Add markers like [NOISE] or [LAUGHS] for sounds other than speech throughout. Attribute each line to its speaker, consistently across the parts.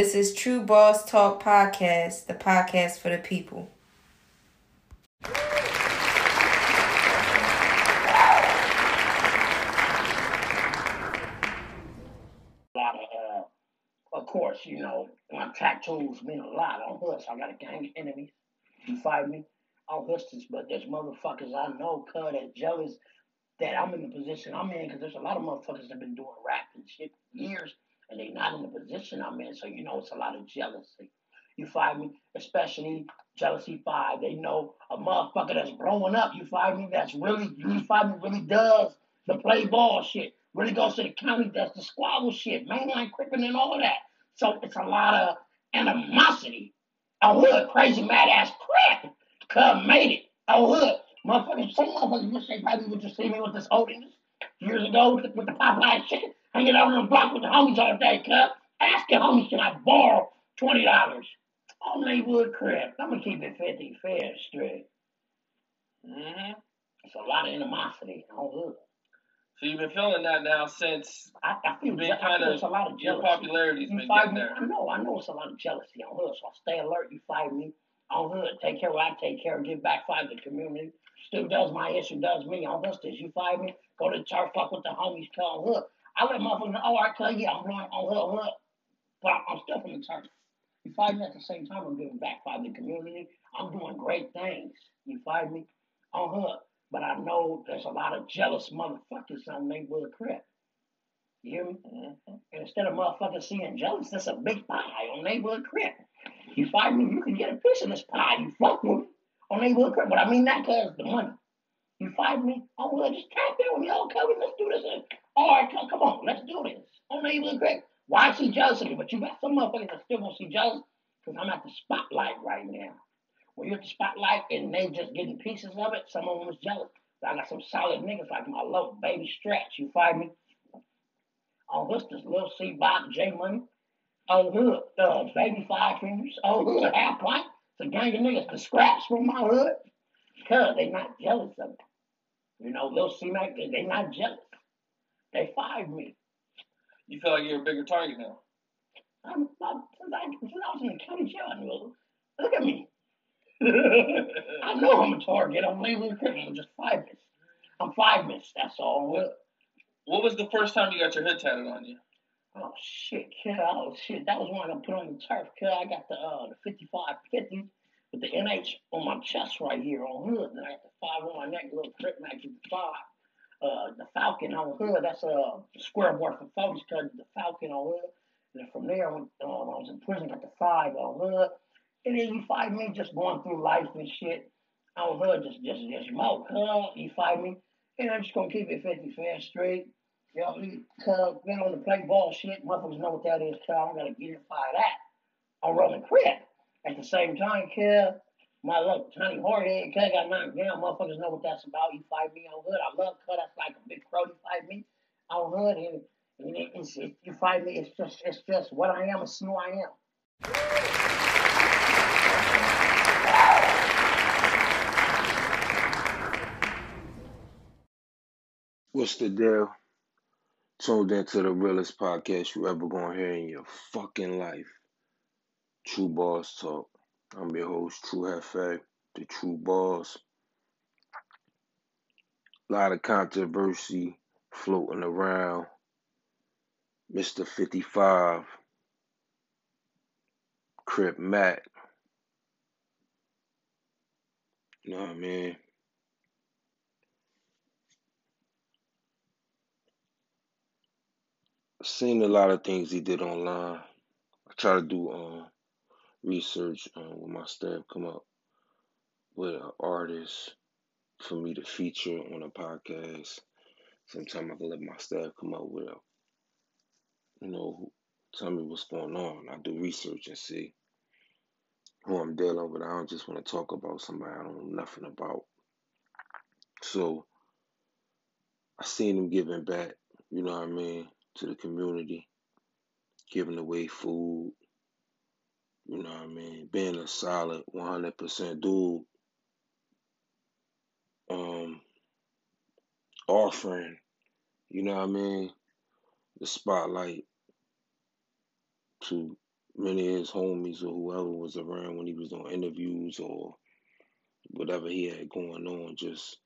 Speaker 1: This is Tru Boss Talk Podcast, the podcast for the people.
Speaker 2: uh, of course, you know, my tattoos mean a lot on Hus. I got a gang of enemies. You fight me on Hustlers, but there's motherfuckers I know, cuz, that jealous that I'm in the position I'm in, because there's a lot of motherfuckers that been doing rap and shit for years, and they not in the position I'm in, so you know it's a lot of jealousy. You find me, especially jealousy five. They know a motherfucker that's blowing up. You find me, that's really you find me really does the play ball shit. Really goes to the county, does the squabble shit, mainline cripping and all that. So it's a lot of animosity. A hood crazy mad ass crap. Cub made it. A hood. Motherfuckers, some motherfuckers wish they probably would just see me with this holiness years ago with the, with the Popeye chicken, hanging out on the block with the homies all day, cub. Ask your homies, can I borrow twenty dollars? On neighborhood crib. I'm gonna keep it fifty fair straight. Mm-hmm. It's a lot of animosity on hood.
Speaker 3: So you've been feeling that now since
Speaker 2: I, I feel,
Speaker 3: been
Speaker 2: I
Speaker 3: kind of
Speaker 2: it's a lot of
Speaker 3: your
Speaker 2: jealousy.
Speaker 3: popularity's
Speaker 2: You
Speaker 3: been getting
Speaker 2: me.
Speaker 3: there.
Speaker 2: I know, I know it's a lot of jealousy on hood, so I stay alert. You fight me on hood. Take care of what I take care of. Give back fight the community. Still does my issue, does me on hustlers. You fight me. Go to the church, fuck with the homies, call hood. I let motherfuckers know, oh, I tell you, I'm blowing on hood, hood. But I'm, I'm still from the church. You fight me at the same time, I'm giving back fight the community. I'm doing great things. You fight me on hood. But I know there's a lot of jealous motherfuckers on neighborhood crib. You hear me?
Speaker 3: Mm-hmm.
Speaker 2: And instead of motherfuckers seeing jealous, that's a big pie on neighborhood crib. You fight me, you can get a piece of this pie. You fuck with me on neighborhood crib. But I mean that cause the money. You fight me, oh well, just tap in with me. Oh, Kobe, let's do this. All right, come, come on, let's do this. On neighborhood great. Why she jealous of me? But you got some motherfuckers that still gonna see jealous because I'm at the spotlight right now. When you're at the spotlight and they just getting pieces of it, some of them is jealous. But I got some solid niggas like my little baby stretch. You fight me? On Hustlers, Lil C Bob, J Money. On Hood, uh, Baby Five Fingers. On Hood, Half Pint. It's a gang of niggas, the scraps from my hood. Cause they not jealous of it. You know, they'll see like they're not jealous. They fired me.
Speaker 3: You feel like you're a bigger target now.
Speaker 2: I'm, I'm since, I, since I was in the county jail, I knew, look at me. [LAUGHS] I know I'm a target. I'm leaving the criminal. I'm just five minutes. I'm five minutes. That's all.
Speaker 3: What, what was the first time you got your head tatted on you?
Speaker 2: Oh shit, kid. Oh shit, that was when I put on the turf, kid. I got the uh the 55 50 but the NH on my chest right here on hood, then I got the five on my neck, little trip match with the five. Uh, the Falcon on hood, that's a square bar for folks, cause the Falcon on hood. And then from there, I went. Uh, when I was in prison, got the five on hood. And then you find me just going through life and shit. I was hood, just, just, just smoke, huh? You find me? And I'm just gonna keep it 50 fair straight. You know, cuz been on the play ball shit. Motherfuckers know what that is, cuz I'm gonna get it by that. I'm rolling quick. Same time, kid, my little tiny hardhead cuz got knocked down, motherfuckers know what that's about. You fight me on hood. I love cut. that's like a big crow, you fight me on hood and, and it, it's, it, you fight me, it's just it's just what I am, it's who I am.
Speaker 4: What's the deal? Tuned into the realest podcast you ever gonna hear in your fucking life. Tru Boss Talk. I'm your host, True Hefe, the Tru Boss. A lot of controversy floating around. Mr. 55, Crip Mac. You know what I mean? Seen a lot of things he did online. I try to do um research um, with my staff, come up with an artist for me to feature on a podcast. Sometimes I can let my staff come up with a, you know, tell me what's going on. I do research and see who I'm dealing with. I don't just want to talk about somebody I don't know nothing about. So I seen them giving back, you know what I mean, to the community, giving away food, you know what I mean, being a solid 100% dude, um, offering, you know what I mean, the spotlight to many of his homies or whoever was around when he was on interviews or whatever he had going on, just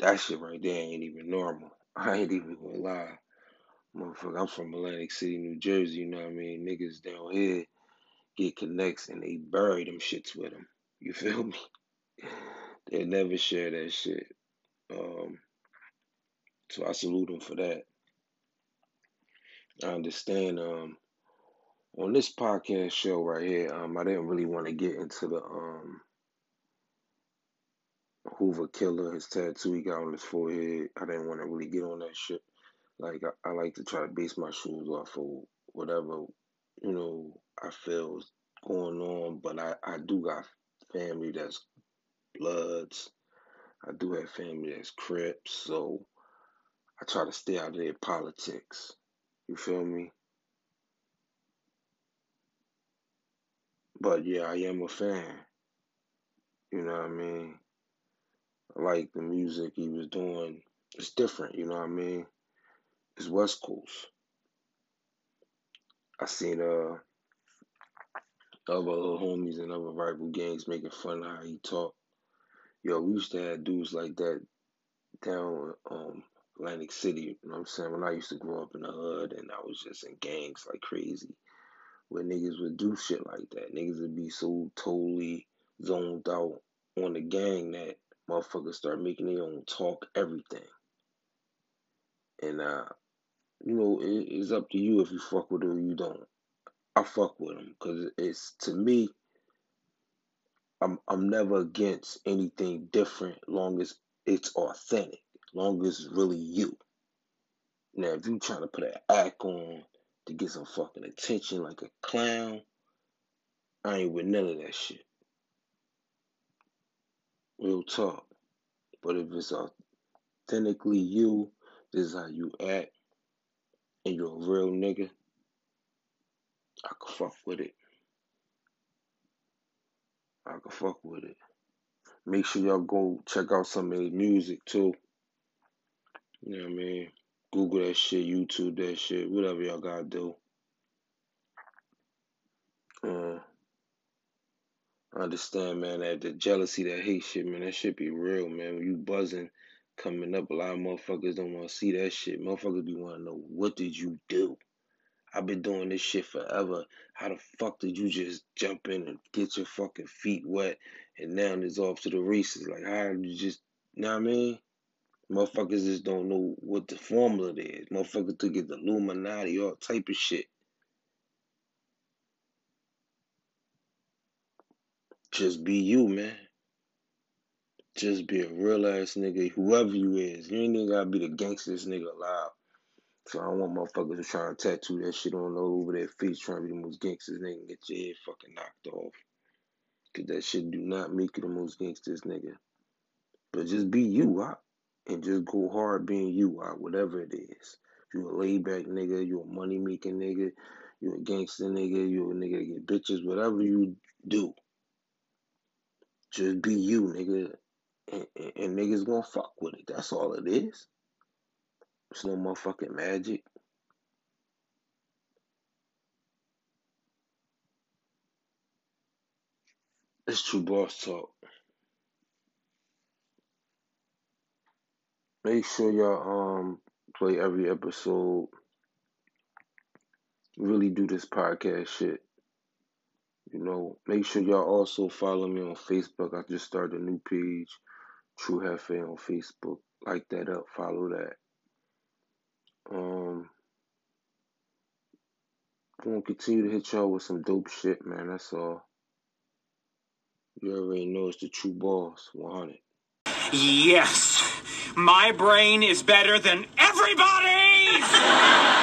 Speaker 4: that shit right there ain't even normal. [LAUGHS] I ain't even gonna lie. Motherfucker, I'm from Atlantic City, New Jersey, you know what I mean? Niggas down here get connects and they bury them shits with them. You feel [LAUGHS] me? they never share that shit. Um, so I salute them for that. I understand um on this podcast show right here, um, I didn't really want to get into the um Hoover killer, his tattoo he got on his forehead. I didn't want to really get on that shit. Like I, I like to try to base my shoes off of whatever, you know, I feel going on, but I, I do got family that's bloods. I do have family that's Crips, so I try to stay out of their politics. You feel me? But yeah, I am a fan. You know what I mean? I like the music he was doing. It's different, you know what I mean? It's West Coast. I seen uh other homies and other rival gangs making fun of how he talk. Yo, we used to have dudes like that down um Atlantic City, you know what I'm saying? When I used to grow up in the hood and I was just in gangs like crazy. Where niggas would do shit like that. Niggas would be so totally zoned out on the gang that motherfuckers start making their own talk everything. And uh, you know, it, it's up to you if you fuck with it or you don't. I fuck with them because it's to me. I'm I'm never against anything different, long as it's authentic, long as it's really you. Now, if you trying to put an act on to get some fucking attention like a clown, I ain't with none of that shit. Real talk. But if it's authentically you, this is how you act, and you're a real nigga, I can fuck with it. I can fuck with it. Make sure y'all go check out some of his music too. You know what I mean? Google that shit, YouTube that shit, whatever y'all gotta do. Uh, I understand, man, that the jealousy, that hate shit, man, that shit be real, man. When you buzzing, coming up, a lot of motherfuckers don't want to see that shit. Motherfuckers be want to know, what did you do? I've been doing this shit forever. How the fuck did you just jump in and get your fucking feet wet and now it's off to the races? Like, how you just, you know what I mean? Motherfuckers just don't know what the formula is. Motherfuckers think it's the Illuminati, all type of shit. Just be you, man. Just be a real ass nigga, whoever you is. You ain't even gotta be the gangstest nigga alive. So I don't want motherfuckers to try to tattoo that shit on over their face, trying to be the most gangsters nigga and get your head fucking knocked off. Cause that shit do not make you the most gangsters nigga. But just be you, out and just go hard being you, out whatever it is. You a laid back nigga, you a money making nigga, you a gangster nigga, you a nigga get bitches, whatever you do. Just be you, nigga. And, and, niggas gonna fuck with it. That's all it is. It's no motherfucking magic. It's true boss talk. Make sure y'all um play every episode. Really do this podcast shit. You know, make sure y'all also follow me on Facebook. I just started a new page, True Hefe on Facebook. Like that up, follow that. Um, I'm gonna continue to hit y'all with some dope shit, man. That's all. You already know it's the true boss, 100.
Speaker 5: Yes, my brain is better than everybody's! [LAUGHS]